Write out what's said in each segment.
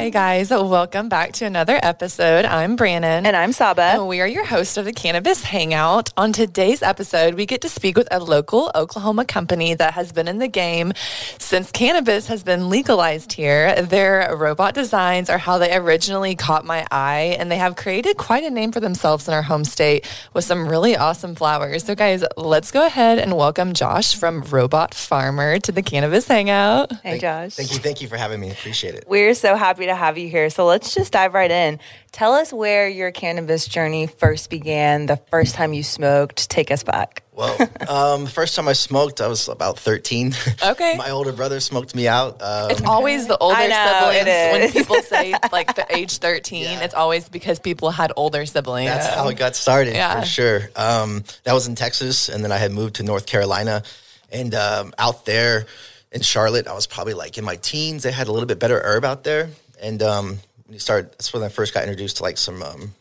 Hi, guys. Welcome back to another episode. I'm Brannon. And I'm Saba. And we are your host of the Cannabis Hangout. On today's episode, we get to speak with a local Oklahoma company that has been in the game since cannabis has been legalized here. Their robot designs are how they originally caught my eye, and they have created quite a name for themselves in our home state with some really awesome flowers. So, guys, let's go ahead and welcome Josh from Robot Pharmer to the Cannabis Hangout. Hey, Josh. Thank you. Thank you for having me. Appreciate it. We're so happy to to have you here. So let's just dive right in. Tell us where your cannabis journey first began, the first time you smoked. Take us back. Well, um, the first time I smoked, I was about 13. Okay. My older brother smoked me out. Um, it's always the older know, siblings. When people say like the age 13, yeah. it's always because people had older siblings. That's how it got started yeah. for sure. Um, that was in Texas, and then I had moved to North Carolina. And um, out there in Charlotte, I was probably like in my teens. They had a little bit better herb out there. And um, when you start, that's when I first got introduced to like some um,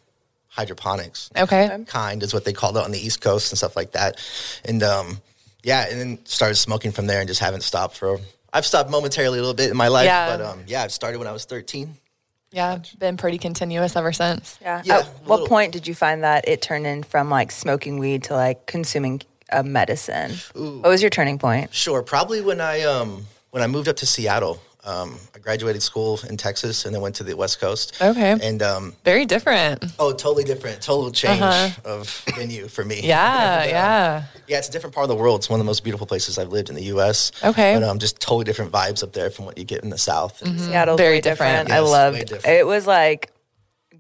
hydroponics. Okay. Kind is what they called it on the East Coast and stuff like that. And um, yeah, and then started smoking from there and just haven't stopped for. I've stopped momentarily a little bit in my life, yeah. but um, yeah, I started when I was 13. Yeah, been pretty continuous ever since. Yeah. yeah At what little. point did you find that it turned in from like smoking weed to like consuming a medicine? Ooh. What was your turning point? Sure, probably when I um when I moved up to Seattle. Um, I graduated school in Texas and then went to the West Coast. Okay. And um, very different. Oh, totally different. Total change uh-huh. of venue for me. Yeah, and, uh, yeah. Yeah, it's a different part of the world. It's one of the most beautiful places I've lived in the U.S. Okay. But um, just totally different vibes up there from what you get in the South. Mm-hmm. Seattle, very different. different. Yes, I loved it. Was like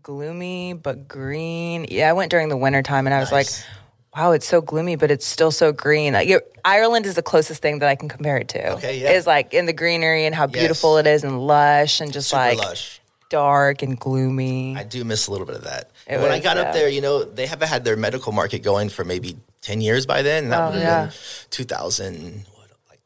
gloomy but green. Yeah, I went during the winter time and I was nice. like wow, it's so gloomy, but it's still so green. Like, Ireland is the closest thing that I can compare it to. Okay, yeah. Is like in the greenery and how beautiful yes. it is and lush and just Super like lush. dark and gloomy. I do miss a little bit of that. It when was, I got yeah. up there, you know, they haven't had their medical market going for maybe 10 years by then. And that oh, would have yeah. been 2000,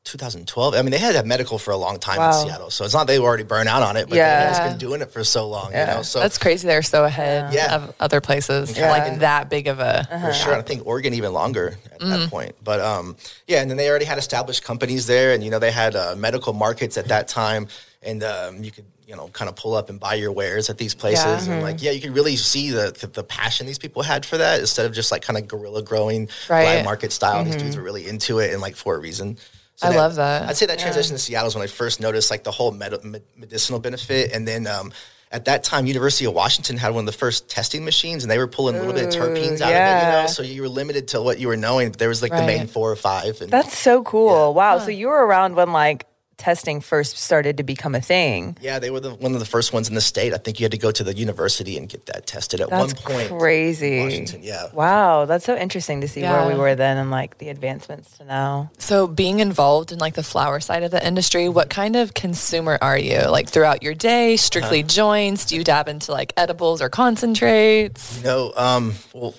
2012. I mean, they had that medical for a long time wow. in Seattle, so it's not they were already burned out on it, but yeah. they've been doing it for so long. Yeah. You know, so that's crazy. They're so ahead yeah. of other places, yeah. like that big of a uh-huh. for sure. I think Oregon even longer at mm. that point. But um, yeah, and then they already had established companies there, and you know they had uh, medical markets at that time, and um, you could you know kind of pull up and buy your wares at these places, yeah. and mm-hmm. like yeah, you could really see the, the, the passion these people had for that instead of just like kind of guerrilla growing right. blind market style. Mm-hmm. These dudes were really into it and like for a reason. So I that, love that. I'd say that transition yeah. to Seattle is when I first noticed like the whole med- medicinal benefit, and then um, at that time, University of Washington had one of the first testing machines, and they were pulling a little bit of terpenes out yeah. of it. You know, so you were limited to what you were knowing. But there was like right. the main four or five. And, That's so cool! Yeah. Wow. So you were around when like testing first started to become a thing. Yeah, they were the, one of the first ones in the state. I think you had to go to the university and get that tested at that's one point. Crazy. Washington, yeah. Wow, that's so interesting to see yeah. where we were then and like the advancements to now. So, being involved in like the flower side of the industry, what kind of consumer are you? Like throughout your day, strictly uh, joints? Do you dab into like edibles or concentrates? You know, um, well,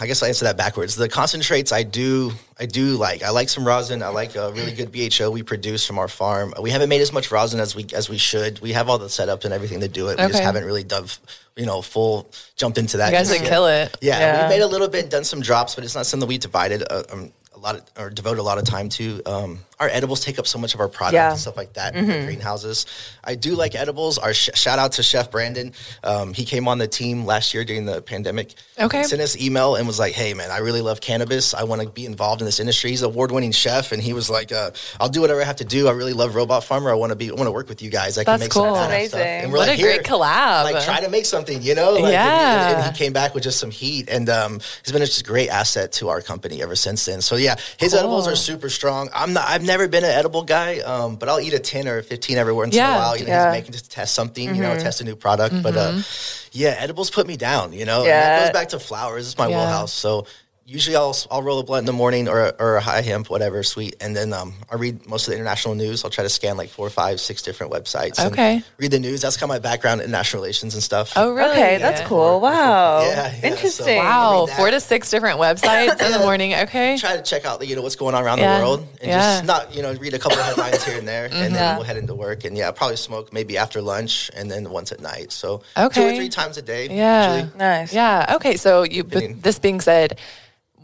I guess I answer that backwards. The concentrates I do I do like. I like some rosin. I like a really good BHO we produce from our farm. We haven't made as much rosin as we as we should. We have all the setups and everything to do it. We just haven't really dove, you know, full jumped into that. You guys would kill it. Yeah, yeah, we made a little bit, done some drops, but it's not something we divided. Uh, um, lot of or devote a lot of time to. Um, our edibles take up so much of our product yeah. and stuff like that mm-hmm. in greenhouses. I do like edibles. Our sh- shout out to Chef Brandon. Um, he came on the team last year during the pandemic. Okay, sent us email and was like, "Hey man, I really love cannabis. I want to be involved in this industry." He's an award winning chef, and he was like, uh, "I'll do whatever I have to do. I really love Robot Pharmer. I want to be. I want to work with you guys. I That's can make cool. some amazing. stuff." And we're what like, a great collab! Like try to make something, you know? Like, yeah. And, and, and, he came back with just some heat, and um, he's been just a great asset to our company ever since then. So yeah, his cool. edibles are super strong. I'm not. I've never been an edible guy, um, but I'll eat a ten or fifteen every once yeah, in a while. You know, yeah. he's making just test something. Mm-hmm. You know, mm-hmm. test a new product. Mm-hmm. But uh, mm-hmm. yeah, edibles put me down. You know, yeah. and that goes back to flowers. It's my yeah. wheelhouse. So usually I'll I'll roll a blunt in the morning or or a high hemp, whatever, sweet, and then um, I read most of the international news. I'll try to scan like four, five, six different websites. Okay. read the news. That's kind of my background in international relations and stuff. Oh, really? Okay, that's cool. Wow. Yeah, yeah, so- Interesting. Wow, four to six different websites in the morning. Okay. Try to check out you know what's going on around Yeah, the world and yeah. just not you know read a couple of headlines here and there, and then we'll head into work. And yeah, probably smoke maybe after lunch and then once at night. So okay. two Okay. or three times a day. Yeah. usually. Nice. Yeah. Okay. So you. But this being said,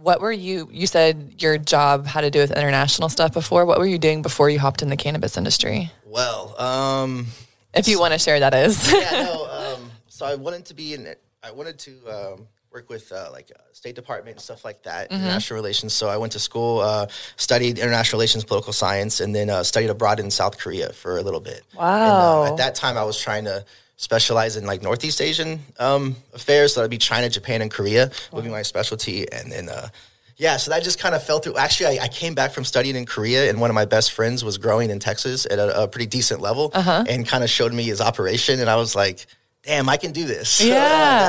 what were you? You said your job had to do with international stuff before. What were you doing before you hopped in the cannabis industry? Well, um, If you want to share, that is. yeah, no. Um, so I wanted to be in. I wanted to um, work with uh, like uh, State Department and stuff like that, Mm-hmm. international relations. So I went to school, uh, studied international relations, political science, and then uh, studied abroad in South Korea for a little bit. Wow. And, uh, at that time, I was trying to specialize in like Northeast Asian um, affairs. So that'd be China, Japan, and Korea would be my specialty. And then. Uh, yeah, so that just kind of fell through. Actually, I, I came back from studying in Korea, and one of my best friends was growing in Texas at a, a pretty decent level, Uh-huh. and kind of showed me his operation, and I was like, "Damn, I can do this." So, uh, Yeah.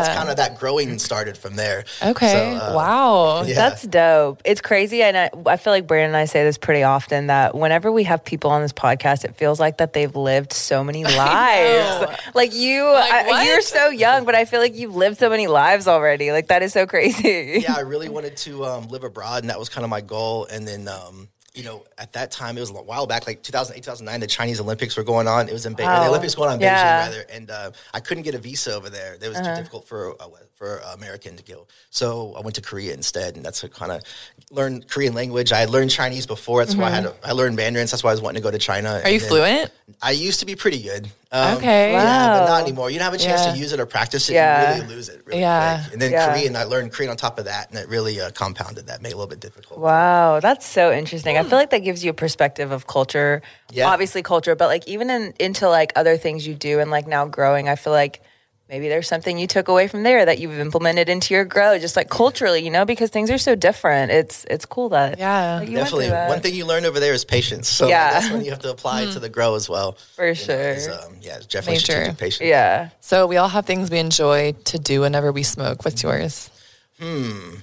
that's kind of that growing started from there. Okay. So, uh, wow. yeah. That's dope. It's crazy. And I, I feel like Brannon and I say this pretty often that whenever we have people on this podcast, it feels like that they've lived so many lives. Like you, I, you're so young, but I feel like you've lived so many lives already. Like that is so crazy. yeah, I really wanted to um, live abroad, and that was kind of my goal. And then, um, you know, at that time, it was a while back, like 2008, 2009, the Chinese Olympics were going on. It was in Beijing, Wow. the Olympics going on in Yeah. Uh-huh. Beijing, rather. And uh, I couldn't get a visa over there. It was too difficult for uh, for American to go. So I went to Korea instead, and that's what kind of learned Korean language. I had learned Chinese before. That's why I had to, I learned Mandarin. So that's why I was wanting to go to China. Are you fluent? I used to be pretty good. Um, Okay. Yeah, but not anymore. You don't have a chance Yeah. to use it or practice it. Yeah. You really lose it really Yeah. quick. And then Yeah. Korean, I learned Korean on top of that, and it really uh, compounded that, made it a little bit difficult. Wow, that's so interesting. I feel like that gives you a perspective of culture. Yeah. Obviously culture, but like even in, into like other things you do and like now growing, I feel like maybe there's something you took away from there that you've implemented into your grow, just like culturally, you know, because things are so different. It's it's cool that Yeah. like, you Definitely. through that. One thing you learn over there is patience. So Yeah. that's when you have to apply it to the grow as well. For You know, sure. is, um, yeah, definitely Major. strategic patience. Yeah. So we all have things we enjoy to do whenever we smoke. What's yours? Hmm.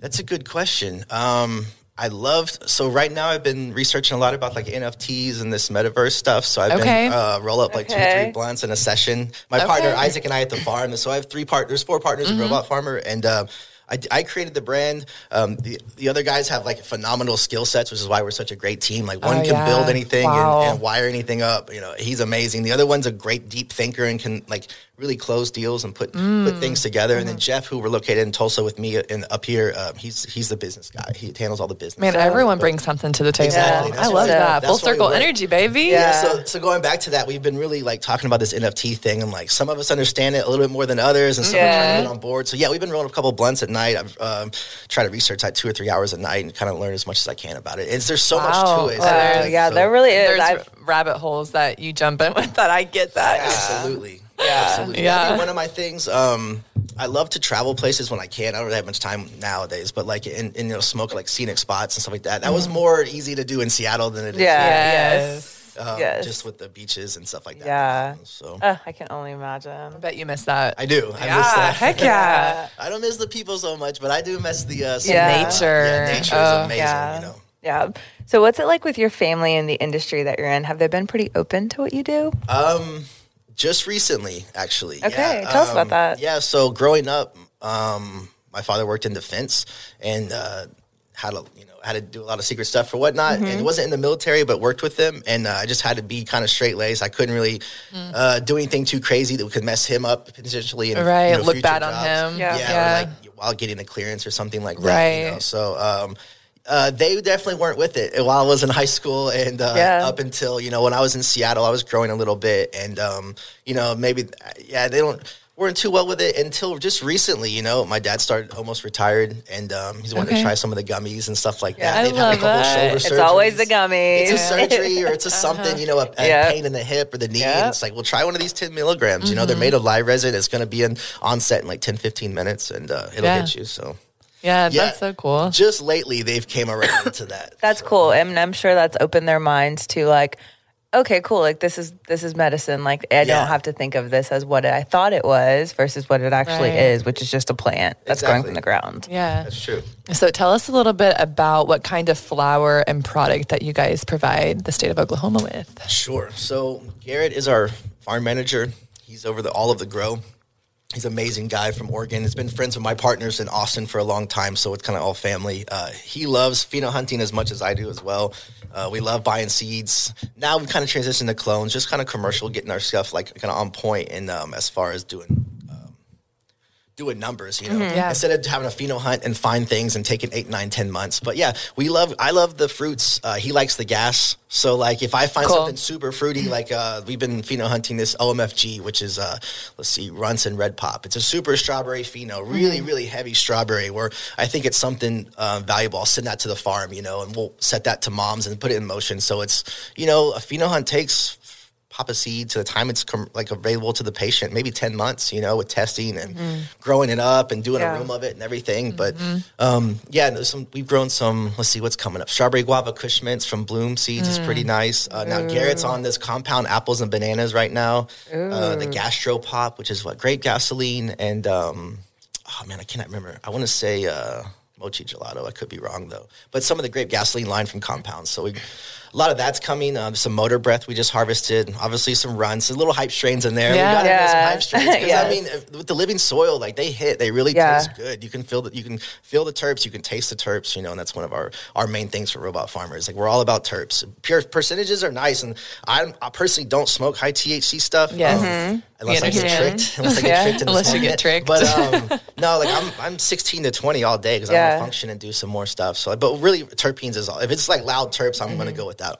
That's a good question. Um, I loved so right now I've been researching a lot about like NFTs and this metaverse stuff. So I've Okay. been uh, roll up like two or three blunts in a session. My Okay. partner Isaac and I at the farm. So I have three partners, four partners in Robot Pharmer, and uh, I, I created the brand. Um, the the other guys have like phenomenal skill sets, which is why we're such a great team. Like one Oh, can yeah. build anything Wow. and, and wire anything up. You know, he's amazing. The other one's a great deep thinker and can like really close deals and put put things together. And then Jeff, who we're located in Tulsa with me and up here, um, he's he's the business guy. He handles all the business. Man, stuff. everyone But- brings something to the table. Exactly. I love why- that. Full circle energy, baby. Yeah. Yeah, so so going back to that, we've been really like talking about this NFT thing, and like some of us understand it a little bit more than others, and some are trying to get on board. So yeah, we've been rolling a couple blunts at night. I've um, tried to research like two or three hours a night and kind of learn as much as I can about it. It's, there's so Wow. much to it. Wow. Uh, yeah, So- there really is. There's I've- rabbit holes that you jump in with that. I get that. Absolutely. Absolutely. Yeah. That'd one of my things. Um, I love to travel places when I can. I don't really have much time nowadays, but like in, in you know smoke like scenic spots and stuff like that. That was more easy to do in Seattle than it is. yeah. Yes. Yes. um, yes. Just with the beaches and stuff like that. Yeah. So Uh, I can only imagine. I bet you miss that. I do. I yeah, miss that. heck yeah. I don't miss the people so much, but I do miss the uh, Yeah. Nature. Yeah, nature Oh, is amazing. yeah. You know. Yeah. So what's it like with your family and the industry that you're in? Have they been pretty open to what you do? Um, just recently, actually. Okay, Yeah, tell us about um, that. Yeah, so growing up, um, my father worked in defense and uh, had a you know had to do a lot of secret stuff for whatnot, Mm-hmm. and wasn't in the military, but worked with them, and uh, I just had to be kind of straight laced. I couldn't really Mm. uh, do anything too crazy that could mess him up potentially. And, Right, you know, look bad on him. Yeah. Yeah, Yeah. Or like while getting a clearance or something like that. Right. You know? So. Um, uh, they definitely weren't with it while I was in high school and uh, Yeah. up until you know when I was in Seattle, I was growing a little bit, and um, you know maybe yeah they don't weren't too well with it until just recently. You know, my dad started almost retired, and um, he's wanted Okay. to try some of the gummies and stuff like that. I They've had a couple that. shoulder It's surgeries. always the gummies. It's a surgery or it's a something, you know, a, a Yeah. pain in the hip or the knee. Yeah. And it's like, well, try one of these 10 milligrams. You know, they're made of live resin. It's going to be in onset in like 10, 15 minutes and uh, it'll Yeah. hit you. So Yeah, Yeah. that's so cool. just lately, they've came around to that. That's cool. And I'm sure that's opened their minds to like okay, cool. Like this is this is medicine. Like I yeah. don't have to think of this as what I thought it was versus what it actually right. is, which is just a plant that's exactly. growing from the ground. Yeah, that's true. So tell us a little bit about what kind of flower and product that you guys provide the state of Oklahoma with. Sure. So Garrett is our farm manager. He's over the all of the grow. He's an amazing guy from Oregon. He's been friends with my partners in Austin for a long time, so it's kind of all family. Uh, he loves pheno hunting as much as I do as well. Uh, we love buying seeds. Now we've kind of transitioned to clones, just kind of commercial, getting our stuff like kind of on point. And um, as far as doing doing numbers, you know, mm-hmm. yeah. instead of having a pheno hunt and find things and taking eight, nine, ten months. But yeah, we love, I love the fruits. Uh, he likes the gas. So like if I find cool. something super fruity, like uh, we've been pheno hunting this OMFG, which is, uh, let's see, Runtz and Red Pop. It's a super strawberry pheno, really, mm-hmm. really heavy strawberry where I think it's something uh, valuable. I'll send that to the farm, you know, and we'll set that to moms and put it in motion. So it's, you know, a pheno hunt takes pop a seed to the time it's com- like available to the patient, maybe 10 months, you know, with testing and mm-hmm. growing it up and doing yeah. a room of it and everything. Mm-hmm. But um, yeah, some, we've grown some, let's see what's coming up. Strawberry guava kush mints from Bloom Seeds mm. is pretty mm. nice. Uh, now Garrett's on this compound apples and bananas right now. Uh, the Gastro Pop, which is what, grape gasoline. And um, oh man, I cannot remember. I want to say uh, mochi gelato. I could be wrong though. But some of the grape gasoline line from compounds. So we a lot of that's coming. Um, some motor breath we just harvested. Obviously some Runtz, some little hype strains in there. Yeah, we got yeah. some hype strains because yes. I mean, with the living soil, like they hit, they really yeah. taste good. You can feel that. You can feel the terps. You can taste the terps. You know, and that's one of our our main things for robot farmers. Like we're all about terps. Pure percentages are nice, and I'm, i personally don't smoke high THC stuff. Yeah. Um, mm-hmm. Unless I get tricked. Unless I get tricked. unless you get tricked. But um, no, like I'm I'm 16 to 20 all day because I want to function and do some more stuff. So, but really, terpenes is all. If it's like loud terps, I'm mm-hmm. going to go with that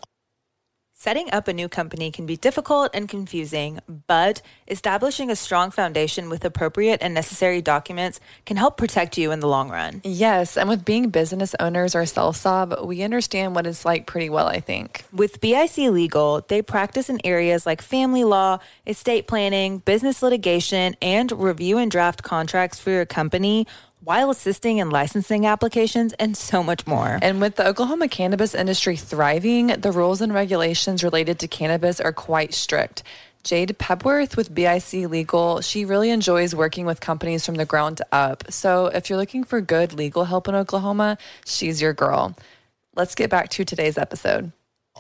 Setting up a new company can be difficult and confusing, but establishing a strong foundation with appropriate and necessary documents can help protect you in the long run. Yes, and with being business owners or self-sob, we understand what it's like pretty well, I think. With BIC Legal, they practice in areas like family law, estate planning, business litigation, and review and draft contracts for your company while assisting in licensing applications and so much more. And with the Oklahoma cannabis industry thriving, the rules and regulations related to cannabis are quite strict. Jade Pepworth with BIC Legal, she really enjoys working with companies from the ground up. So if you're looking for good legal help in Oklahoma, she's your girl. Let's get back to today's episode.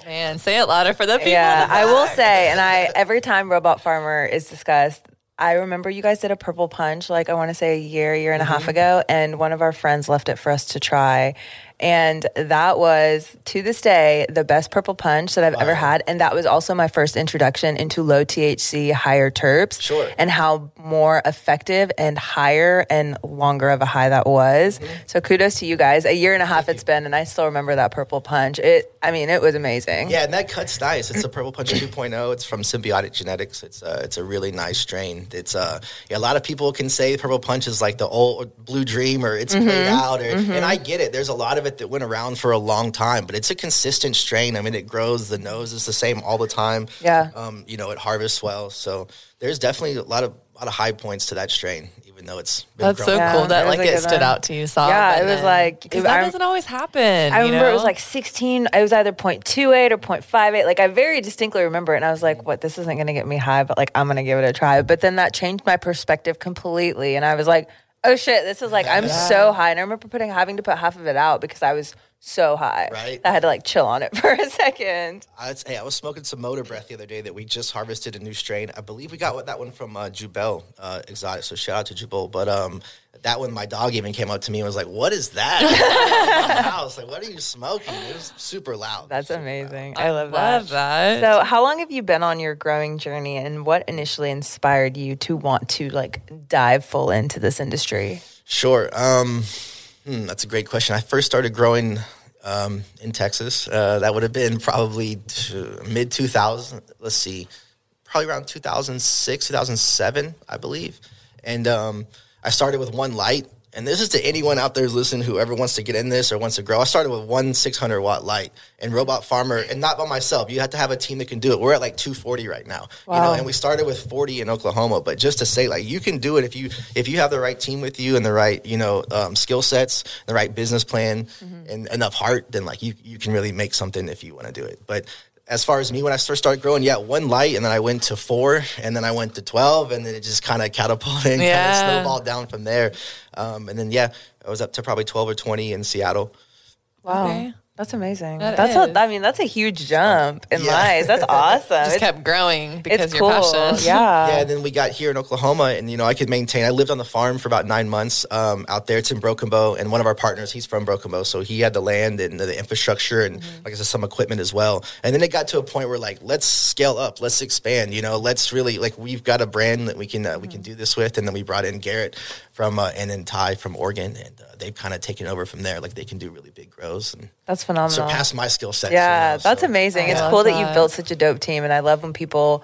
Man, say it louder for the people. Yeah, I will say, and I every time Robot Pharmer is discussed, I remember you guys did a purple punch, like I want to say a year, year and a half mm-hmm. ago, and one of our friends left it for us to try. And that was to this day the best purple punch that I've wow. ever had. And that was also my first introduction into low THC, higher terps. Sure. And how more effective and higher and longer of a high that was. Mm-hmm. So kudos to you guys. A year and a half Thank it's you. been, and I still remember that purple punch. It, I mean, it was amazing. Yeah, and that cuts nice. It's a purple punch 2.0. It's from Symbiotic Genetics. It's a, it's a really nice strain. It's uh, yeah, a lot of people can say purple punch is like the old blue dream or it's mm-hmm. played out, or, mm-hmm. and I get it. There's a lot of it it that went around for a long time, but it's a consistent strain. I mean, it grows. The nose is the same all the time. Yeah. Um, you know, it harvests well. So there's definitely a lot of a lot of high points to that strain, even though it's that's so yeah, cool that like it stood one. out to you. Saw yeah, it was like because that doesn't always happen. I remember know? it was like 16. It was either 0.28 or 0.58. Like I very distinctly remember it, and I was like, "What? This isn't going to get me high, but like I'm going to give it a try." But then that changed my perspective completely, and I was like, "Oh shit, this is like I'm yeah. so high." And I remember putting having to put half of it out because I was so high. Right. I had to like chill on it for a second. I, hey, I was smoking some motor breath the other day that we just harvested a new strain. I believe we got that one from uh, Jubel uh, Exotic. So shout out to Jubel. But um, that one, my dog even came up to me and was like, "What is that?" house, like, "What are you smoking?" It was super loud. That's super amazing. Loud. I love, love that. that. So, how long have you been on your growing journey, and what initially inspired you to want to like dive full into this industry? Sure. Um, hmm, that's a great question. I first started growing um, in Texas. Uh, that would have been probably mid 2000. Let's see, probably around 2006, 2007, I believe. And um, I started with one light and this is to anyone out there listening who ever wants to get in this or wants to grow. I started with one 600 watt light and Robot Pharmer, and not by myself. You have to have a team that can do it. We're at like 240 right now, wow. you know, and we started with 40 in Oklahoma. But just to say, like, you can do it if you if you have the right team with you and the right you know um, skill sets, the right business plan, mm-hmm. and enough heart. Then like you you can really make something if you want to do it. But as far as me when I first started growing, yeah, one light, and then I went to four, and then I went to twelve, and then it just kind of catapulted and yeah. kind of snowballed down from there. Um, and then yeah, I was up to probably twelve or twenty in Seattle. Wow. Okay. That's amazing. That that's is. a, I mean, that's a huge jump in yeah. life. That's awesome. Just it's, kept growing because your cool. passion. Yeah. Yeah. And then we got here in Oklahoma, and you know, I could maintain. I lived on the farm for about nine months um, out there. It's in Broken Bow, and one of our partners, he's from Broken Bow, so he had the land and the infrastructure, and mm-hmm. like I said, some equipment as well. And then it got to a point where like, let's scale up, let's expand. You know, let's really like we've got a brand that we can uh, mm-hmm. we can do this with, and then we brought in Garrett from uh, and then Ty from Oregon, and uh, they've kind of taken over from there. Like they can do really big grows, and that's phenomenal. Surpass my skill set. Yeah, that's so. amazing. I it's cool that. that you've built such a dope team, and I love when people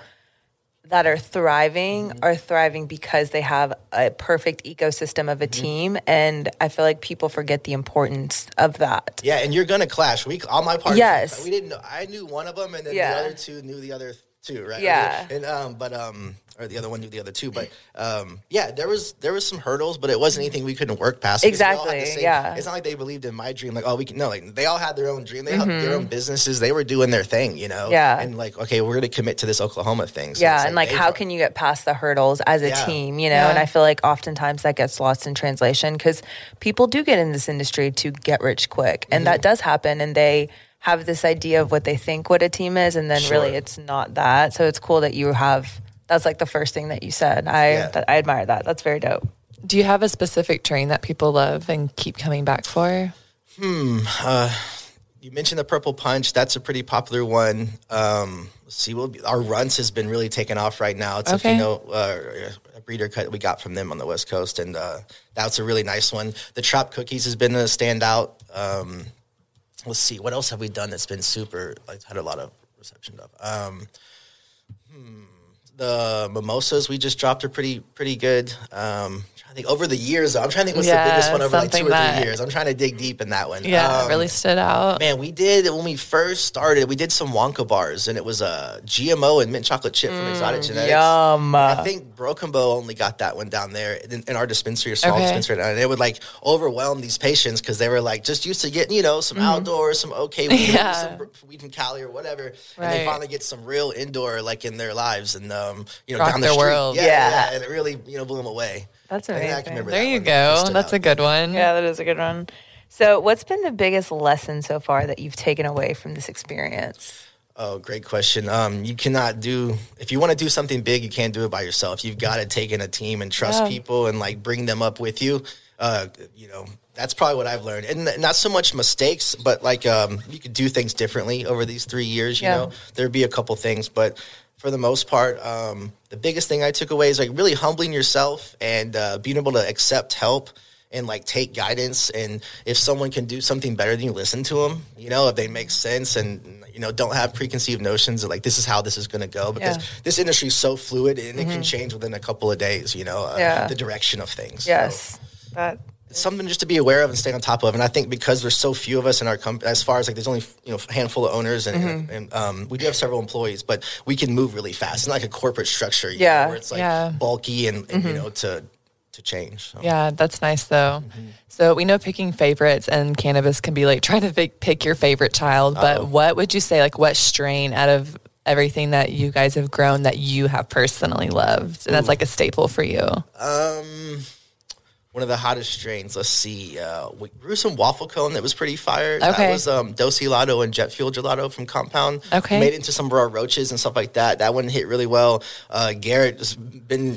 that are thriving mm-hmm. are thriving because they have a perfect ecosystem of a mm-hmm. team and i feel like people forget the importance of that yeah and you're gonna clash we all my partners yes we didn't know i knew one of them and then yeah. the other two knew the other two right yeah and um but um or the other one knew the other two. But um, yeah, there was there was some hurdles, but it wasn't anything we couldn't work past. Exactly. Same, yeah. It's not like they believed in my dream. Like, oh, we can. No, like they all had their own dream. They mm-hmm. had their own businesses. They were doing their thing. You know. Yeah. And like, okay, we're going to commit to this Oklahoma thing. So yeah, and like, how can you get past the hurdles as a yeah. team? You know, yeah. and I feel like oftentimes that gets lost in translation because people do get in this industry to get rich quick, and mm-hmm. that does happen, and they have this idea of what they think what a team is and then sure. really it's not that so it's cool that you have that's like the first thing that you said. I yeah. that, I admire that. That's very dope. Do you have a specific train that people love and keep coming back for? Hmm. Uh, you mentioned the purple punch. That's a pretty popular one. Um, let's see, we'll be, our Runtz has been really taken off right now. It's okay. a know uh, a breeder cut we got from them on the west coast, and uh, that's a really nice one. The trap cookies has been a standout. Um, let's see, what else have we done that's been super? Like had a lot of reception of. Um, hmm the mimosas we just dropped are pretty pretty good. Um, I think over the years, I'm trying to think what's yeah, the biggest one over like two or three years. I'm trying to dig deep in that one. Yeah, um, really stood out. Man, we did when we first started. We did some Wonka bars, and it was a GMO and mint chocolate chip mm, from Exotic Genetix. Yum. I think Broken Bow only got that one down there in, in our dispensary, or small okay. dispensary, and it would like overwhelm these patients because they were like just used to getting you know some mm-hmm. outdoors, some okay weed, yeah. some weed from Cali or whatever, right. and they finally get some real indoor like in their lives, and um, you know Rock down the street, world. Yeah, yeah. yeah, and it really you know blew them away. That's amazing. there that you go. That's a good one. Yeah, that is a good one. So, what's been the biggest lesson so far that you've taken away from this experience? Oh, great question. Um, you cannot do if you want to do something big, you can't do it by yourself. You've got to take in a team and trust yeah. people and like bring them up with you. Uh, you know, that's probably what I've learned, and not so much mistakes, but like um, you could do things differently over these three years. You yeah. know, there'd be a couple things, but for the most part, um, the biggest thing I took away is like really humbling yourself and uh, being able to accept help and like take guidance. And if someone can do something better than you, listen to them. You know, if they make sense and you know don't have preconceived notions of like this is how this is going to go because yeah. this industry is so fluid and mm-hmm. it can mm-hmm. change within a couple of days. You know, uh, yeah. the direction of things. Yes, so. that something just to be aware of and stay on top of. And I think because there's so few of us in our company, as far as like there's only you know a handful of owners and, mm-hmm. and um, we do have several employees, but we can move really fast. It's not like a corporate structure, yeah, know, where it's like yeah. bulky and, and mm-hmm. you know to to change. So. Yeah, that's nice though. Mm-hmm. So we know picking favorites and cannabis can be like trying to pick, pick your favorite child, but Uh-oh. what would you say like what strain out of everything that you guys have grown that you have personally loved and that's like a staple for you? Um one of the hottest strains. Let's see. Uh, we grew some waffle cone that was pretty fire. Okay. That was um, Dos Gelato and Jet Fuel Gelato from Compound. Okay. Made into some of our roaches and stuff like that. That one hit really well. Uh, Garrett has been.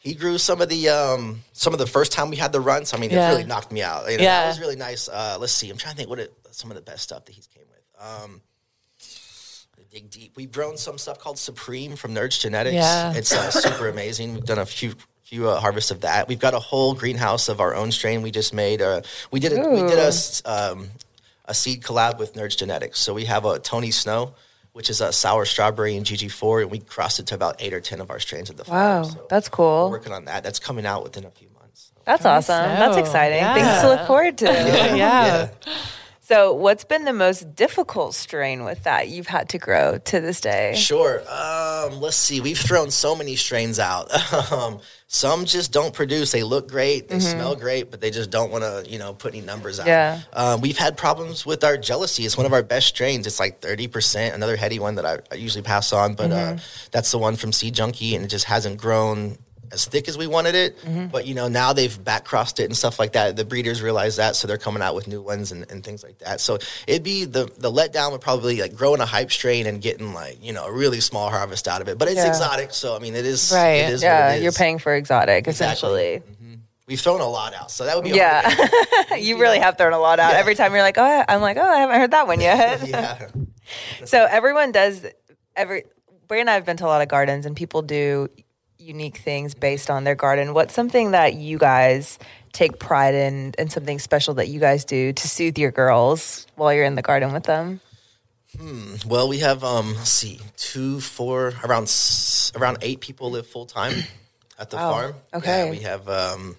He grew some of the um, some of the first time we had the Runtz. I mean, yeah. it really knocked me out. You know, yeah, that was really nice. Uh, let's see. I'm trying to think what it, some of the best stuff that he's came with. Um, dig deep. We've grown some stuff called Supreme from Nerds Genetics. Yeah. It's uh, super amazing. We've done a few few uh, harvests of that. We've got a whole greenhouse of our own strain we just made. Uh, we did a, we did a, um, a seed collab with Nerds Genetics. So we have a Tony Snow, which is a sour strawberry and GG4, and we crossed it to about eight or ten of our strains at the farm. Wow, so that's cool. We're working on that. That's coming out within a few months. So. That's awesome. That's exciting. Yeah. Things to look forward to. yeah. yeah. So, what's been the most difficult strain with that you've had to grow to this day? Sure. Um, let's see. We've thrown so many strains out. um, some just don't produce. They look great, they mm-hmm. smell great, but they just don't want to, you know, put any numbers out. Yeah. Um, we've had problems with our jealousy. It's one of our best strains. It's like thirty percent. Another heady one that I, I usually pass on, but uh, mm-hmm. uh, that's the one from Seed Junky, and it just hasn't grown as thick as we wanted it. Mm-hmm. But you know, now they've back crossed it and stuff like that. The breeders realize that, so they're coming out with new ones and, and things like that. So it'd be the the letdown would probably like growing a hype strain and getting like you know a really small harvest out of it. But it's yeah. exotic, so I mean it is right. It is yeah, you're paying for exotic exactly. essentially. Mm-hmm. We've thrown a lot out, so that would be yeah. you really have thrown a lot out. Yeah. Every time you're like, oh, I'm like, oh, I haven't heard that one yet. yeah. so everyone does every. Bray and I have been to a lot of gardens, and people do unique things based on their garden. What's something that you guys take pride in and something special that you guys do to soothe your girls while you're in the garden with them? Hmm. Well, we have um, let's see, two, four, around around eight people live full time at the wow. farm. Okay. Yeah, we have um,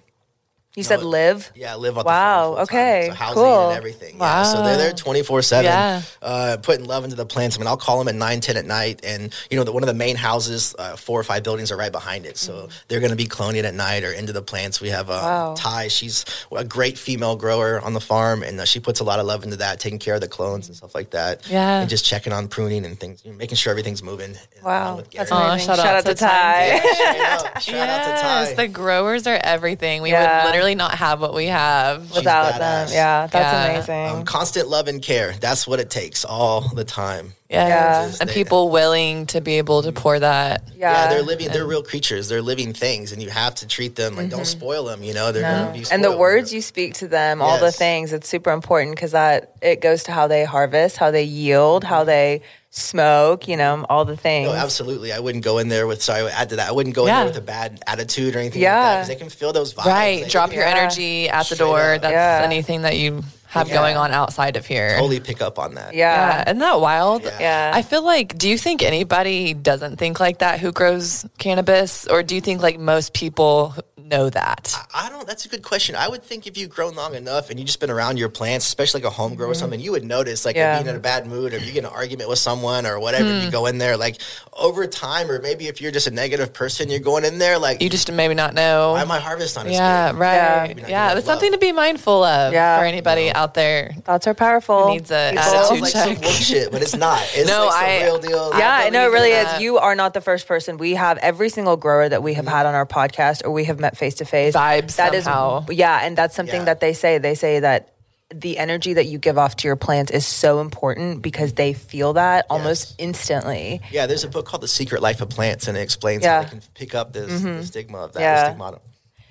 you said live? Yeah, live on wow, okay. So housing cool. and everything. Wow. Yeah, so they're there 24 yeah. 7, uh, putting love into the plants. I mean, I'll call them at 9, 10 at night. And, you know, the, one of the main houses, uh, four or five buildings are right behind it. So mm. they're going to be cloning at night or into the plants. We have uh, wow. Ty. She's a great female grower on the farm. And uh, she puts a lot of love into that, taking care of the clones and stuff like that. Yeah. And just checking on pruning and things, you know, making sure everything's moving. Wow. That's amazing. shout, shout, out, out to, Ty. Yeah, shout yes, out to Ty. The growers are everything. We yeah. would literally not have what we we have without them. Yeah, that's yeah. amazing. Um, constant love and care. That's what it takes all the time. Yeah. yeah. And people willing to be able to pour that. Yeah. yeah they're living, they're real creatures. They're living things and you have to treat them like, mm-hmm. don't spoil them, you know, they're no. going to be And the words you speak to them, all yes. the things, it's super important because that, it goes to how they harvest, how they yield, how they smoke, you know, all the things. No, absolutely. I wouldn't go in there with, sorry, add to that. I wouldn't go yeah. in there with a bad attitude or anything yeah. like that because they can feel those vibes. Right. Drop your energy at the door. Up. That's anything that you have yeah. going on outside of here. Totally pick up on that. Yeah. yeah. Isn't that wild? Yeah. yeah. I feel like, do you think anybody doesn't think like that who grows cannabis? Or do you think like most people know that? I, I, don't. That's a good question. I would think if you've grown long enough and you just been around your plants, especially like a home grow mm-hmm. or something, you would notice like yeah. You're being in a bad mood or you get an argument with someone or whatever. Mm. You go in there like over time, or maybe if you're just a negative person, you're going in there like you just maybe not know. Why my harvest on? Yeah, good? right. Yeah, yeah that's something to be mindful of yeah. for anybody out there. Thoughts are powerful. Needs a attitude like check. some bullshit, but it's not. It's no, like I, real deal. Yeah, I know it really is. You are not the first person. We have every single grower that we have mm-hmm. had on our podcast or we have met face to face vibes. That somehow. is, yeah, and that's something yeah. that they say. They say that the energy that you give off to your plants is so important because they feel that yes. almost instantly. Yeah, there's a book called The Secret Life of Plants, and it explains yeah. how they can pick up this mm-hmm. the stigma of that. Yeah. Stigmata.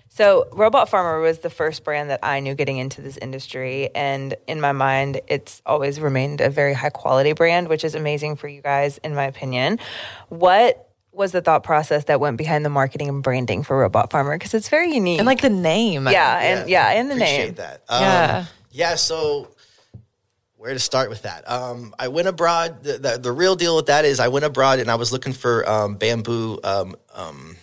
So, Robot Pharmer was the first brand that I knew getting into this industry. And in my mind, it's always remained a very high quality brand, which is amazing for you guys, in my opinion. What was the thought process that went behind the marketing and branding for Robot Pharmer? Because it's very unique. And like the name. Yeah, and yeah, and the name. I Appreciate name. that. Um, yeah. Yeah, so where to start with that? Um, I went abroad. The, the, the, real deal with that is I went abroad and I was looking for um, bamboo um, um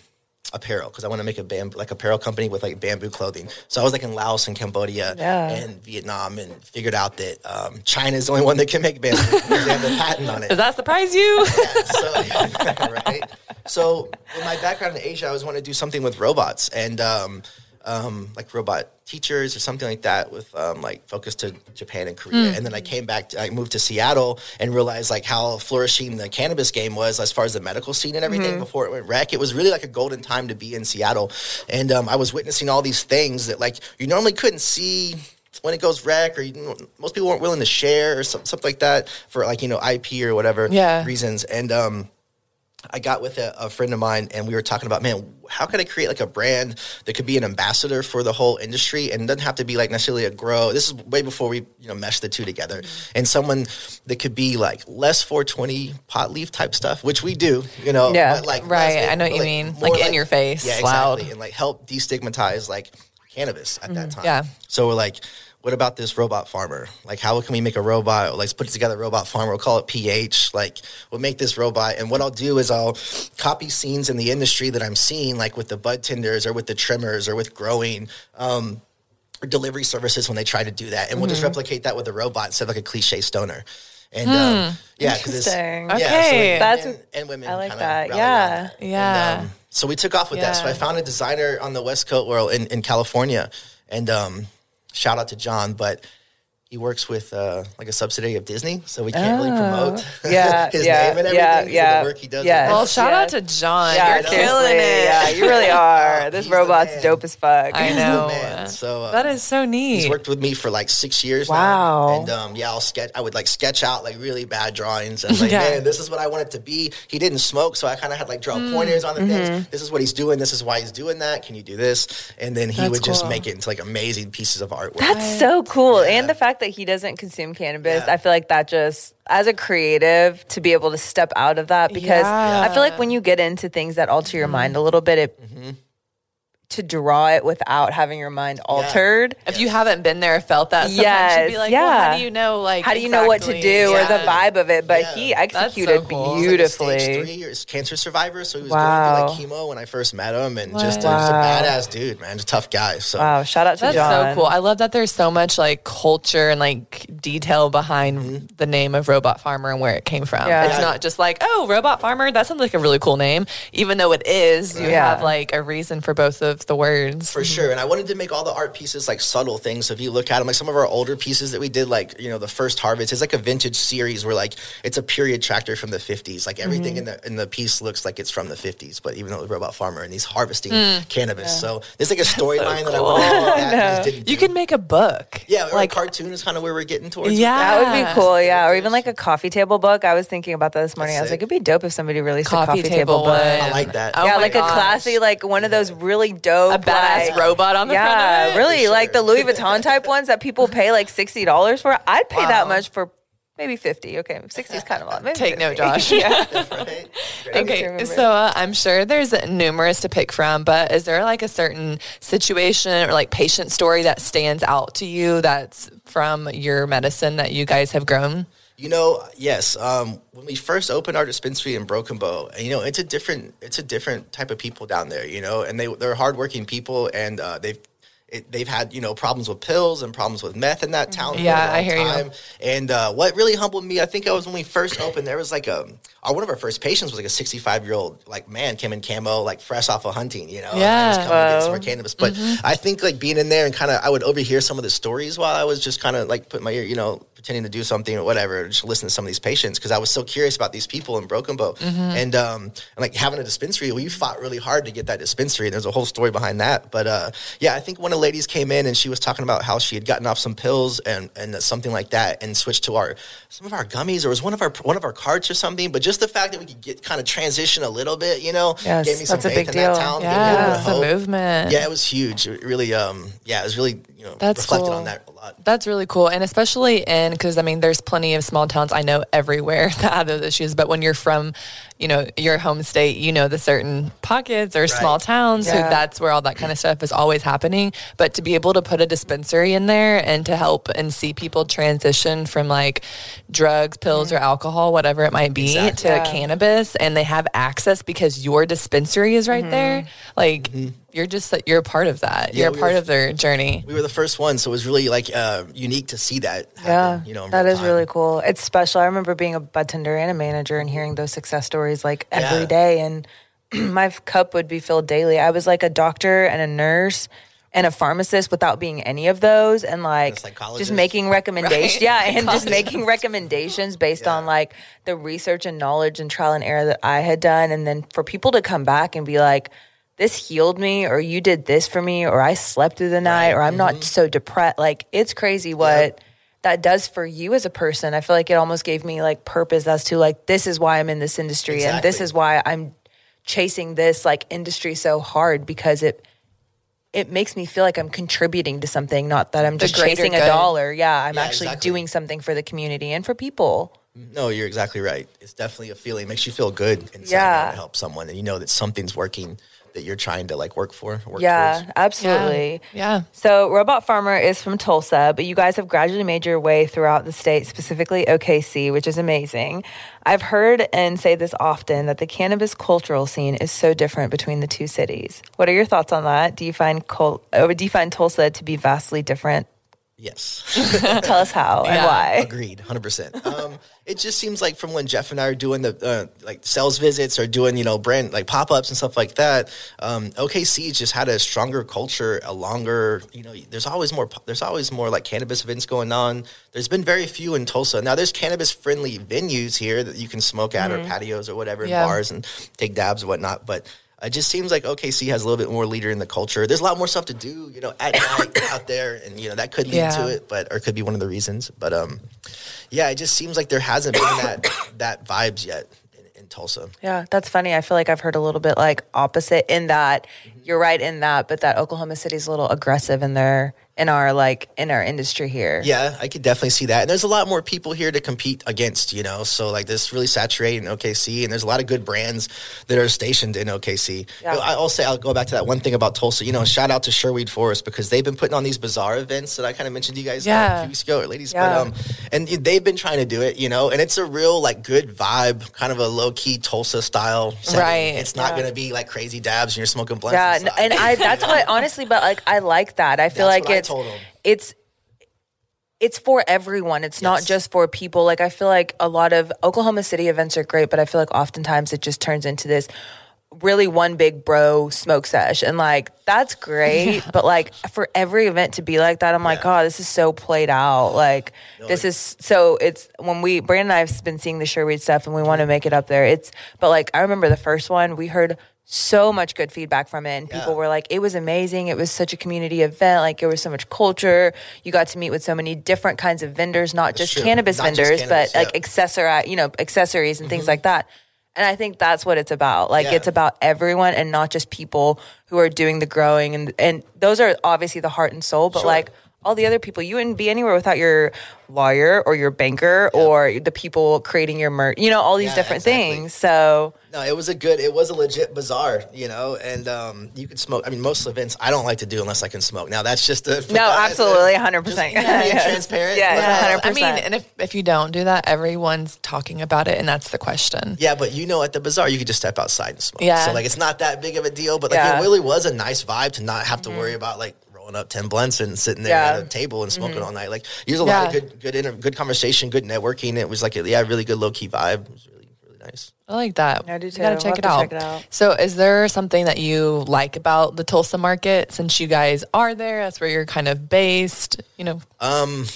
apparel because I want to make a bamboo like apparel company with like bamboo clothing. So I was like in Laos and Cambodia yeah. and Vietnam and figured out that um, China is the only one that can make bamboo because they have the patent on it. Does that surprise you? yeah, so, right. So with my background in Asia, I was wanting to do something with robots and um, um, like robot teachers or something like that with um, like focus to Japan and Korea. Mm. And then I came back, to, I moved to Seattle and realized like how flourishing the cannabis game was as far as the medical scene and everything mm-hmm. before it went wreck. It was really like a golden time to be in Seattle. And um, I was witnessing all these things that like you normally couldn't see when it goes wreck or you, most people weren't willing to share or some, something like that for like, you know, IP or whatever yeah. reasons. And, um, I got with a, a, friend of mine and we were talking about, man, how could I create like a brand that could be an ambassador for the whole industry and doesn't have to be like necessarily a grow. This is way before we, you know, mesh the two together. Mm-hmm. And someone that could be like less 420 pot leaf type stuff, which we do, you know, yeah, like right. Less, I know what you like, mean. Like, like, in your face. Yeah, exactly. Loud. And like help destigmatize like cannabis at mm-hmm. that time. Yeah. So we're like, what about this robot farmer? Like, how can we make a robot? Let's put together a robot farmer. We'll call it PH. Like, we'll make this robot. And what I'll do is I'll copy scenes in the industry that I'm seeing, like with the bud tenders or with the trimmers or with growing. Um, delivery services when they try to do that, and mm-hmm. we'll just mm-hmm. replicate that with a robot instead of like a cliche stoner. And um, hmm. um, yeah, because it's okay. Yeah, so that's and, and, women. I like that. Yeah, yeah. And, um, so we took off with yeah. that. So I found a designer on the West Coast, world in, in California, and um, shout out to John, but he works with uh, like a subsidiary of Disney, so we can't oh. really promote yeah, his yeah, name and everything. Yeah, yeah. The work he does. Yes, well, shout yes. out to John. Yeah, You're killing it. Yeah, you really are. this robot's dope as fuck. I know. So uh, that is so neat. He's worked with me for like six years. Wow. Now. And um, yeah, I'll sketch. I would like sketch out like really bad drawings and like, yeah. man, this is what I want it to be. He didn't smoke, so I kind of had like draw mm. pointers on the mm-hmm. things. This is what he's doing. This is why he's doing that. Can you do this? And then he That's would cool. just make it into like amazing pieces of artwork. That's so cool. And the fact that he doesn't consume cannabis. I feel like that just as a creative to be able to step out of that because yeah. I feel like when you get into things that alter your mm-hmm. mind a little bit, it mm-hmm to draw it without having your mind altered. Yeah. If you haven't been there, felt that, yes, you'd be like, yeah. Well, how do you know? Like, how do you exactly? know what to do yeah. or the vibe of it? But yeah. he executed so cool. beautifully. He like three years cancer survivor, so he was wow. going through like chemo when I first met him, and what? just, wow. just a badass dude, man, just a tough guy. So wow, shout out to That's John. so cool. I love that there's so much like culture and like detail behind mm-hmm. the name of Robot Pharmer and where it came from. It's not just like, oh, Robot Pharmer. That sounds like a really cool name, even though it is. You have like a reason for both of the words for sure. And I wanted to make all the art pieces like subtle things. So if you look at them, like some of our older pieces that we did, like you know the first harvest, is like a vintage series where like it's a period tractor from the fifties. Like everything mm-hmm. in the in the piece looks like it's from the fifties, but even though it's robot farmer and he's harvesting mm. cannabis, yeah. so there's like a storyline so cool. that I wanted. To look at. You can make a book. Yeah, like a cartoon is kind of where we're getting towards. Yeah, that would be cool. Yeah, or even like a coffee table book. I was thinking about that this morning. That's I was sick. like, it'd be dope if somebody released coffee a coffee table, table book. I like that. Oh yeah, like gosh. a classy, like one of those really dope, a badass like, robot on the yeah, yeah, really. Sure. Like the Louis Vuitton type ones that people pay like sixty dollars for. I'd pay wow. that much for maybe 50 okay 60 is kind of a lot maybe take 50. note josh yeah okay so uh, i'm sure there's numerous to pick from but is there like a certain situation or like patient story that stands out to you that's from your medicine that you guys have grown you know, yes. Um, when we first opened our dispensary in Broken Bow, you know, it's a different, it's a different type of people down there. You know, and they they're hardworking people, and uh, they've it, they've had you know problems with pills and problems with meth in that town. Yeah, I hear time. you. And uh, what really humbled me, I think I was when we first opened. There was like a our, one of our first patients was like a 65 year old like man came in camo like fresh off of hunting. You know, yeah, coming wow. to get some more cannabis. But mm-hmm. I think like being in there and kind of I would overhear some of the stories while I was just kind of like put my ear, you know, pretending to do something or whatever, just listen to some of these patients because I was so curious about these people in Broken Bow mm-hmm. and um and like having a dispensary. We fought really hard to get that dispensary. And there's a whole story behind that. But uh, yeah, I think one of the ladies came in and she was talking about how she had gotten off some pills and and something like that and switched to our some of our gummies or was one of our one of our carts or something. But just the fact that we could get kind of transition a little bit, you know, yes, gave me some faith in deal. that town. Yeah, it's a movement. Yeah, it was huge. It really, um, yeah, it was really you know that's reflected cool. on that a lot. That's really cool, and especially in because I mean, there's plenty of small towns I know everywhere that have those issues. But when you're from, you know, your home state, you know the certain pockets or right. small towns, yeah. so that's where all that kind of stuff is always happening. But to be able to put a dispensary in there and to help and see people transition from like drugs, pills, mm-hmm. or alcohol, whatever it might be, exactly. to yeah. cannabis, and they have access because your dispensary is right mm-hmm. there, like. Mm-hmm you're just that you're a part of that. Yeah, you're a part of their journey. We were the first ones, so it was really like uh, unique to see that. Happen, yeah, you know, that is time. really cool. It's special. I remember being a bartender and a manager and hearing those success stories like every yeah. day, and my cup would be filled daily. I was like a doctor and a nurse and a pharmacist without being any of those and like just making recommendations right? yeah and just making recommendations based yeah. on like the research and knowledge and trial and error that i had done and then for people to come back and be like this healed me or you did this for me or I slept through the night right. or I'm mm-hmm. not so depressed. Like it's crazy what yep. that does for you as a person. I feel like it almost gave me like purpose as to like this is why I'm in this industry exactly. and this is why I'm chasing this like industry so hard because it it makes me feel like I'm contributing to something, not that I'm just chasing good. a dollar. Yeah, I'm yeah, actually exactly. doing something for the community and for people. No, you're exactly right. It's definitely a feeling. It makes you feel good inside yeah. to help someone, and you know that something's working that you're trying to like work for. Work yeah, towards. absolutely. Yeah. yeah. So Robot Pharmer is from Tulsa, but you guys have gradually made your way throughout the state, specifically OKC, which is amazing. I've heard and say this often that the cannabis cultural scene is so different between the two cities. What are your thoughts on that? Do you find Col- do you find Tulsa to be vastly different Yes. Tell us how and why. Agreed, hundred percent. Um, it just seems like from when Jeff and I are doing the uh, like sales visits or doing you know brand like pop ups and stuff like that. Um, OKC just had a stronger culture, a longer you know. There's always more. There's always more like cannabis events going on. There's been very few in Tulsa. Now there's cannabis friendly venues here that you can smoke at mm-hmm. or patios or whatever, yeah. bars and take dabs and whatnot, but it just seems like OKC has a little bit more leader in the culture. There's a lot more stuff to do, you know, at night out there, and you know that could lead yeah. to it, but or could be one of the reasons. But um, yeah, it just seems like there hasn't been that that vibes yet in, in, Tulsa. Yeah, that's funny. I feel like I've heard a little bit like opposite in that mm-hmm. you're right in that, but that Oklahoma City's a little aggressive in their in our like in our industry here. Yeah, I could definitely see that. And there's a lot more people here to compete against, you know. So like this really saturated in OKC and there's a lot of good brands that are stationed in OKC. Yeah. I'll say I'll go back to that one thing about Tulsa. You know, shout out to Sherweed Forest because they've been putting on these bizarre events that I kind of mentioned to you guys yeah. a few weeks ago, or ladies. Yeah. But um and they've been trying to do it, you know, and it's a real like good vibe, kind of a low key Tulsa style. Setting. Right. It's not yeah. gonna be like crazy dabs and you're smoking blunts. Yeah, and, and I that's what honestly, but like I like that. I feel that's like it's him. It's it's for everyone. It's yes. not just for people. Like I feel like a lot of Oklahoma City events are great, but I feel like oftentimes it just turns into this really one big bro smoke sesh and like that's great yeah. but like for every event to be like that i'm like yeah. god this is so played out like no, this is so it's when we Brannon and i've been seeing the sherweed stuff and we want to make it up there it's but like i remember the first one we heard so much good feedback from it. And yeah. people were like, it was amazing. It was such a community event. Like, there was so much culture. You got to meet with so many different kinds of vendors, not that's just cannabis not vendors, just cannabis, but yeah. like accessori, you know, accessories and mm-hmm. things like that. And I think that's what it's about. Like, yeah. it's about everyone and not just people who are doing the growing. And, and those are obviously the heart and soul, but sure. like, all the other people. You wouldn't be anywhere without your lawyer or your banker yeah. or the people creating your merch. You know, all these yeah, different exactly. things. So no, it was a good. It was a legit bazaar. You know, and um, you could smoke. I mean, most events I don't like to do unless I can smoke. Now that's just a no, absolutely, hundred percent. Yeah, transparent. Yeah, hundred percent. I mean, and if if you don't do that, everyone's talking about it, and that's the question. Yeah, but you know, at the bazaar, you could just step outside and smoke. Yeah, so like it's not that big of a deal. But like it really was a nice vibe to not have to mm-hmm. worry about like up 10 blunts and sitting there yeah. at a table and smoking mm-hmm. all night. Like, there's a yeah. lot of good, good, inter- good conversation, good networking. It was like, a, yeah, really good low key vibe. It was really, really nice. I like that. I do too. You gotta check it, check it, out. So, is there something that you like about the Tulsa market since you guys are there? That's where you're kind of based, you know? Um,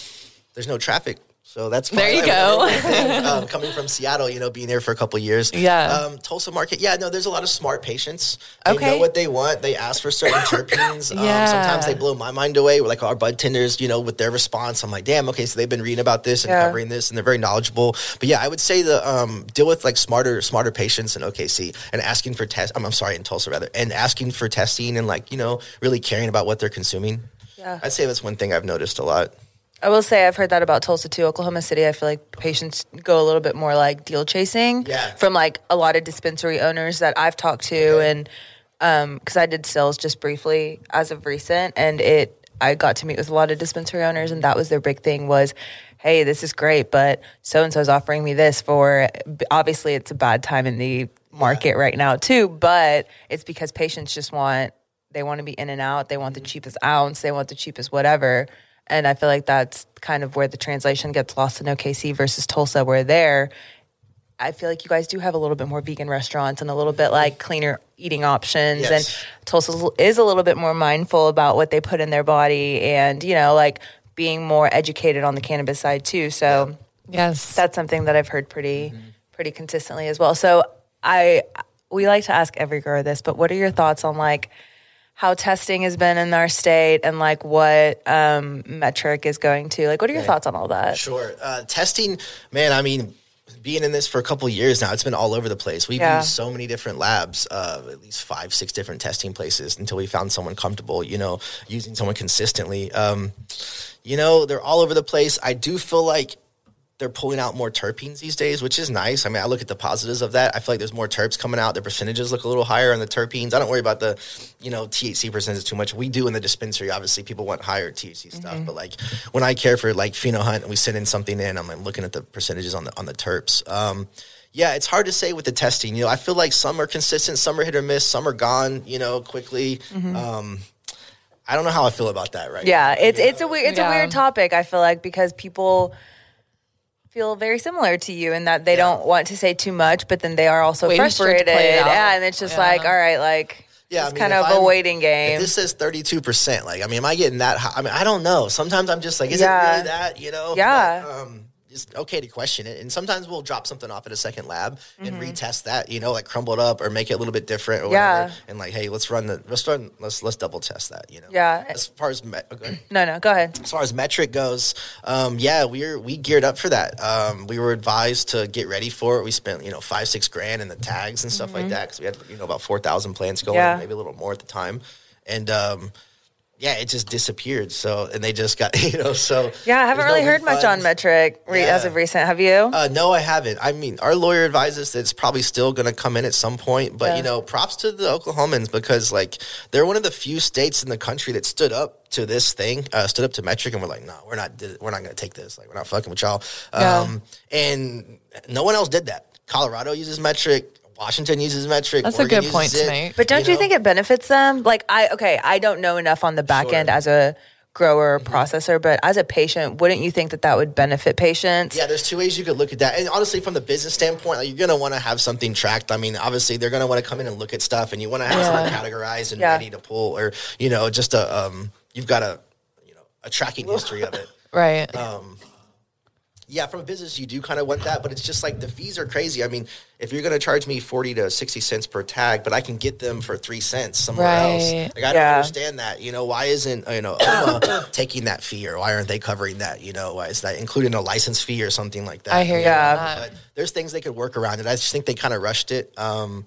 there's no traffic. So that's there you go. um, coming from Seattle, you know, being there for a couple years. Yeah. Um, Tulsa market. Yeah, no, there's a lot of smart patients. They okay. know what they want. They ask for certain terpenes. Um, yeah. sometimes they blow my mind away. Like our bud tenders, you know, with their response, I'm like, damn, okay, so they've been reading about this and yeah. covering this, and they're very knowledgeable. But yeah, I would say the um, deal with like smarter, smarter patients in OKC and asking for test. I'm, I'm sorry, in Tulsa rather, and asking for testing and like you know really caring about what they're consuming. Yeah. I'd say that's one thing I've noticed a lot. I will say I've heard that about Tulsa too. Oklahoma City, I feel like patients go a little bit more like deal chasing yeah. from like a lot of dispensary owners that I've talked to, okay. and because um, I did sales just briefly as of recent, and it I got to meet with a lot of dispensary owners, and that was their big thing was, hey, this is great, but so and so is offering me this for obviously it's a bad time in the market yeah. right now too, but it's because patients just want they want to be in and out, they want the cheapest ounce, they want the cheapest whatever. And I feel like that's kind of where the translation gets lost in OKC versus Tulsa, where there, I feel like you guys do have a little bit more vegan restaurants and a little bit like cleaner eating options. Yes. And Tulsa is a little bit more mindful about what they put in their body and, you know, like being more educated on the cannabis side too. So, yes, that's something that I've heard pretty, mm-hmm. pretty consistently as well. So, I, we like to ask every girl this, but what are your thoughts on like, how testing has been in our state and like what um, Metrc is going to like what are your thoughts on all that? Sure. Uh, testing man i mean being in this for a couple years now it's been all over the place. We've yeah. used so many different labs uh, at least five six different testing places until we found someone comfortable you know using someone consistently. Um, you know they're all over the place. I do feel like they're pulling out more terpenes these days, which is nice. I mean, I look at the positives of that. I feel like there's more terps coming out. The percentages look a little higher on the terpenes. I don't worry about the, you know, THC percentages too much. We do in the dispensary. Obviously, people want higher THC mm-hmm. stuff, but like when I care for like pheno hunt and we send in something in, I'm like looking at the percentages on the on the terps. Um, yeah, it's hard to say with the testing. You know, I feel like some are consistent, some are hit or miss, some are gone. You know, quickly. Mm-hmm. Um, I don't know how I feel about that right. Yeah, now. it's it's a weird it's yeah. a weird topic. I feel like because people feel very similar to you in that they yeah. don't want to say too much, but then they are also Waiting frustrated. yeah, and it's just yeah. like, all right, like yeah, it's I mean, kind of a I'm, waiting game. this says thirty two percent. Like, I mean, am I getting that? High? I mean, I don't know. Sometimes I'm just like, is yeah. it really that? You know? Yeah. But, um, it's okay to question it. And sometimes we'll drop something off at a second lab and mm-hmm. retest that, you know, like crumble it up or make it a little bit different or yeah. whatever. And like, hey, let's run the let's run let's let's double test that, you know. Yeah. As far as me- okay. no, no, go ahead. As far as Metrc goes, um, yeah, we're we geared up for that. Um, we were advised to get ready for it. We spent you know five six grand in the tags and stuff mm-hmm. like that because we had you know about four thousand plants going, yeah. maybe a little more at the time, and. Um, yeah, it just disappeared. So, and they just got, you know, so. Yeah, I haven't really no heard much on Metrc re- yeah. as of recent. Have you? Uh, no, I haven't. I mean, our lawyer advises that it's probably still going to come in at some point. But, yeah. you know, props to the Oklahomans because, like, they're one of the few states in the country that stood up to this thing, uh, stood up to Metrc, and we're like, no, we're not, we're not going to take this. Like, we're not fucking with y'all. Um, yeah. And no one else did that. Colorado uses Metrc. Washington uses Metrc. That's Oregon a good point to make. But don't you, know? you, think it benefits them? Like I okay, I don't know enough on the back sure. end as a grower mm-hmm. processor, but as a patient, wouldn't you think that that would benefit patients? Yeah, there's two ways you could look at that. And honestly, from the business standpoint, like, you're going to want to have something tracked. I mean, obviously, they're going to want to come in and look at stuff, and you want to have yeah. something categorized and yeah. ready to pull, or you know, just a um, you've got a you know a tracking history of it, right? Um, yeah, from a business, you do kind of want that, but it's just like the fees are crazy. I mean, if you're going to charge me 40 to 60 cents per tag, but I can get them for three cents somewhere right. else. Like, I don't understand that. You know, why isn't, you know, OMMA taking that fee or why aren't they covering that? You know, why is that including a license fee or something like that? I hear you. Yeah. But there's things they could work around it. I just think they kind of rushed it. Um,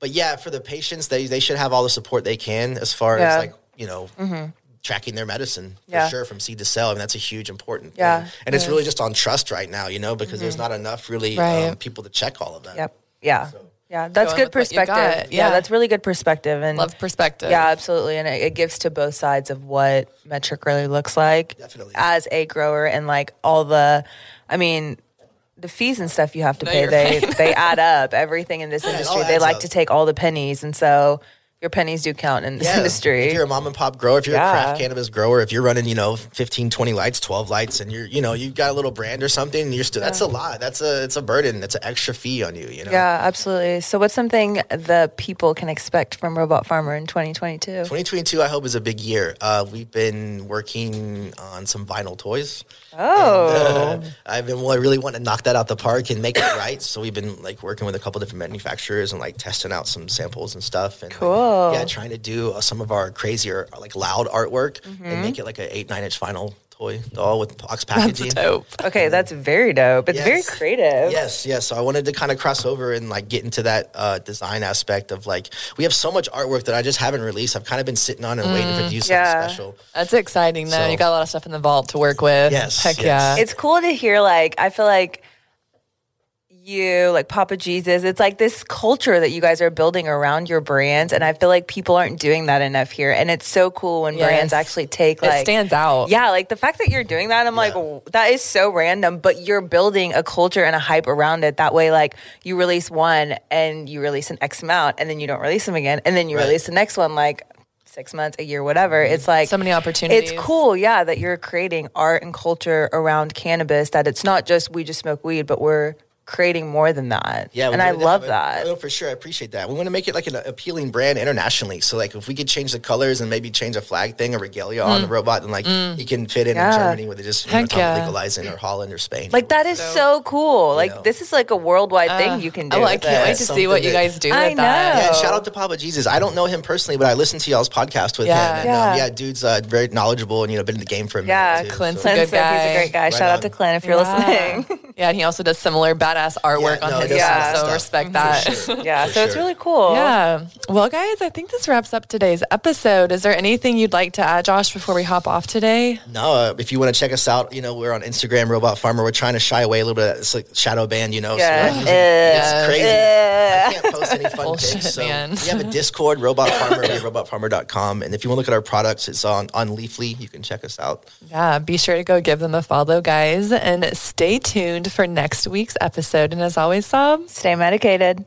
but yeah, for the patients, they, they should have all the support they can as far yeah. as like, you know, mm-hmm tracking their medicine for sure from seed to sell. I mean, that's a huge important yeah, thing. And it's really just on trust right now, you know, because mm-hmm. there's not enough really right. um, people to check all of that. Yep. Yeah. So. Yeah, that's Going good perspective. Yeah. yeah. that's really good perspective and love perspective. Yeah, absolutely, and it, it, gives to both sides of what Metrc really looks like. Definitely, as a grower and like all the, I mean, the fees and stuff you have to no, pay they they add up. Everything in this industry, they like up. to take all the pennies, and so your pennies do count in this yeah. industry. If you're a mom and pop grower, if you're yeah. a craft cannabis grower, if you're running, you know, 15, 20 lights, 12 lights, and you're, you know, you've got a little brand or something, you're still, yeah. that's a lot. That's a, it's a burden. It's an extra fee on you, you know? Yeah, absolutely. So what's something the people can expect from Robot Pharmer in 2022? 2022, I hope is a big year. Uh, we've been working on some vinyl toys. Oh, and, uh, I've been well, I really want to knock that out the park and make it right. So we've been like working with a couple different manufacturers and like testing out some samples and stuff. And cool. Like, yeah, trying to do uh, some of our crazier like loud artwork mm-hmm. and make it like an eight nine inch vinyl toy doll with box packaging. That's dope. Okay, that's very dope. It's yes. very creative. Yes, yes. So I wanted to kind of cross over and like get into that uh, design aspect of like we have so much artwork that I just haven't released. I've kind of been sitting on and mm, waiting for to do something yeah. special. That's exciting though. So, you got a lot of stuff in the vault to work with. Yes. Heck yes. yeah. It's cool to hear like I feel like you, like Papa Jesus. It's like this culture that you guys are building around your brands. And I feel like people aren't doing that enough here. And it's so cool when yes. brands actually take like. It stands out. Yeah. Like the fact that you're doing that, I'm yeah. like, that is so random, but you're building a culture and a hype around it. That way, like you release one and you release an X amount and then you don't release them again. And then you right. release the next one like six months, a year, whatever. Mm-hmm. It's like so many opportunities. It's cool, yeah, that you're creating art and culture around cannabis. That it's not just we just smoke weed, but we're creating more than that. Yeah, and I love that. Oh, for sure, I appreciate that. We want to make it like an appealing brand internationally. So like, if we could change the colors and maybe change a flag thing, a regalia mm. on the robot, then like mm. it can fit in yeah. in Germany where they just you know, yeah. legalizing or Holland or Spain. Like that is so, so cool. Like know. this is like a worldwide uh, thing you can do. Oh, I can't wait to see what you guys do. I know. That. Yeah, shout out to Papa Jesus. I don't know him personally, but I listen to y'all's podcast with yeah. him. And, yeah. Um, yeah, dude's uh, very knowledgeable and you know been in the game for a yeah, minute. Clint's too, so. a good guy. He's a great guy. Right shout on. out to Clint if you're listening. Yeah, and he also does similar badass artwork yeah, on no, his stuff. So respect that. Sure. yeah, For so sure. it's really cool. Yeah. Well, guys, I think this wraps up today's episode. Is there anything you'd like to add, Josh, before we hop off today? No. Uh, if you want to check us out, you know, we're on Instagram, Robot Pharmer. We're trying to shy away a little bit. It's like shadow band, you know. Yeah. So it's crazy. I can't post any fun Bullshit, pics. So man. we have a Discord, Robot Pharmer, robotpharmer.com. And if you want to look at our products, it's on, on Leafly. You can check us out. Yeah. Be sure to go give them a follow, guys. And stay tuned for next week's episode. And as always, Sob, stay medicated.